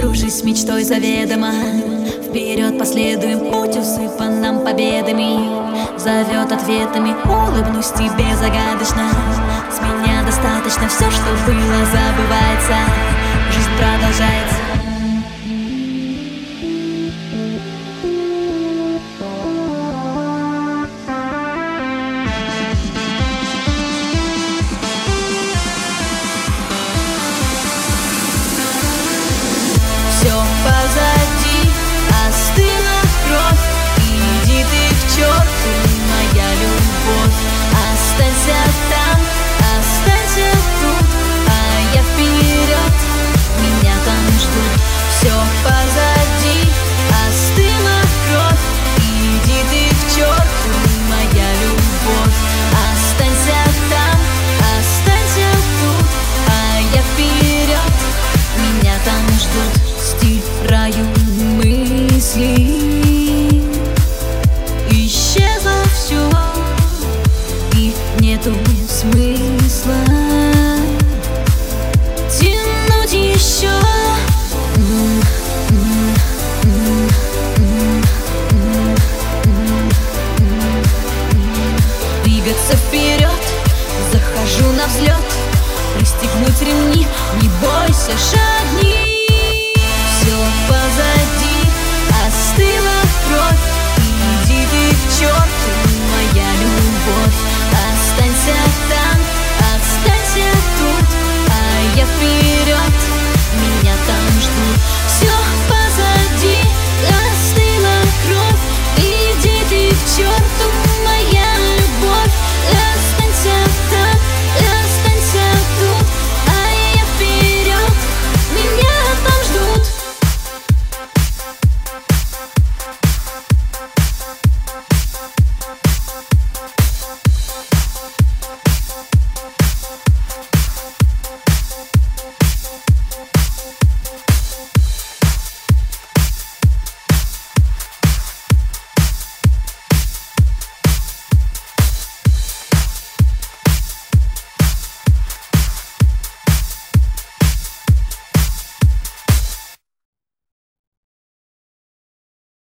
Подружись с мечтой заведомо. Вперед последуем, путь усыпан нам победами. Зовет ответами, улыбнусь тебе загадочно. С меня достаточно, все, что было, забывается. Жизнь продолжается двигаться вперед Захожу на взлет Пристегнуть ремни, не бойся, шагни.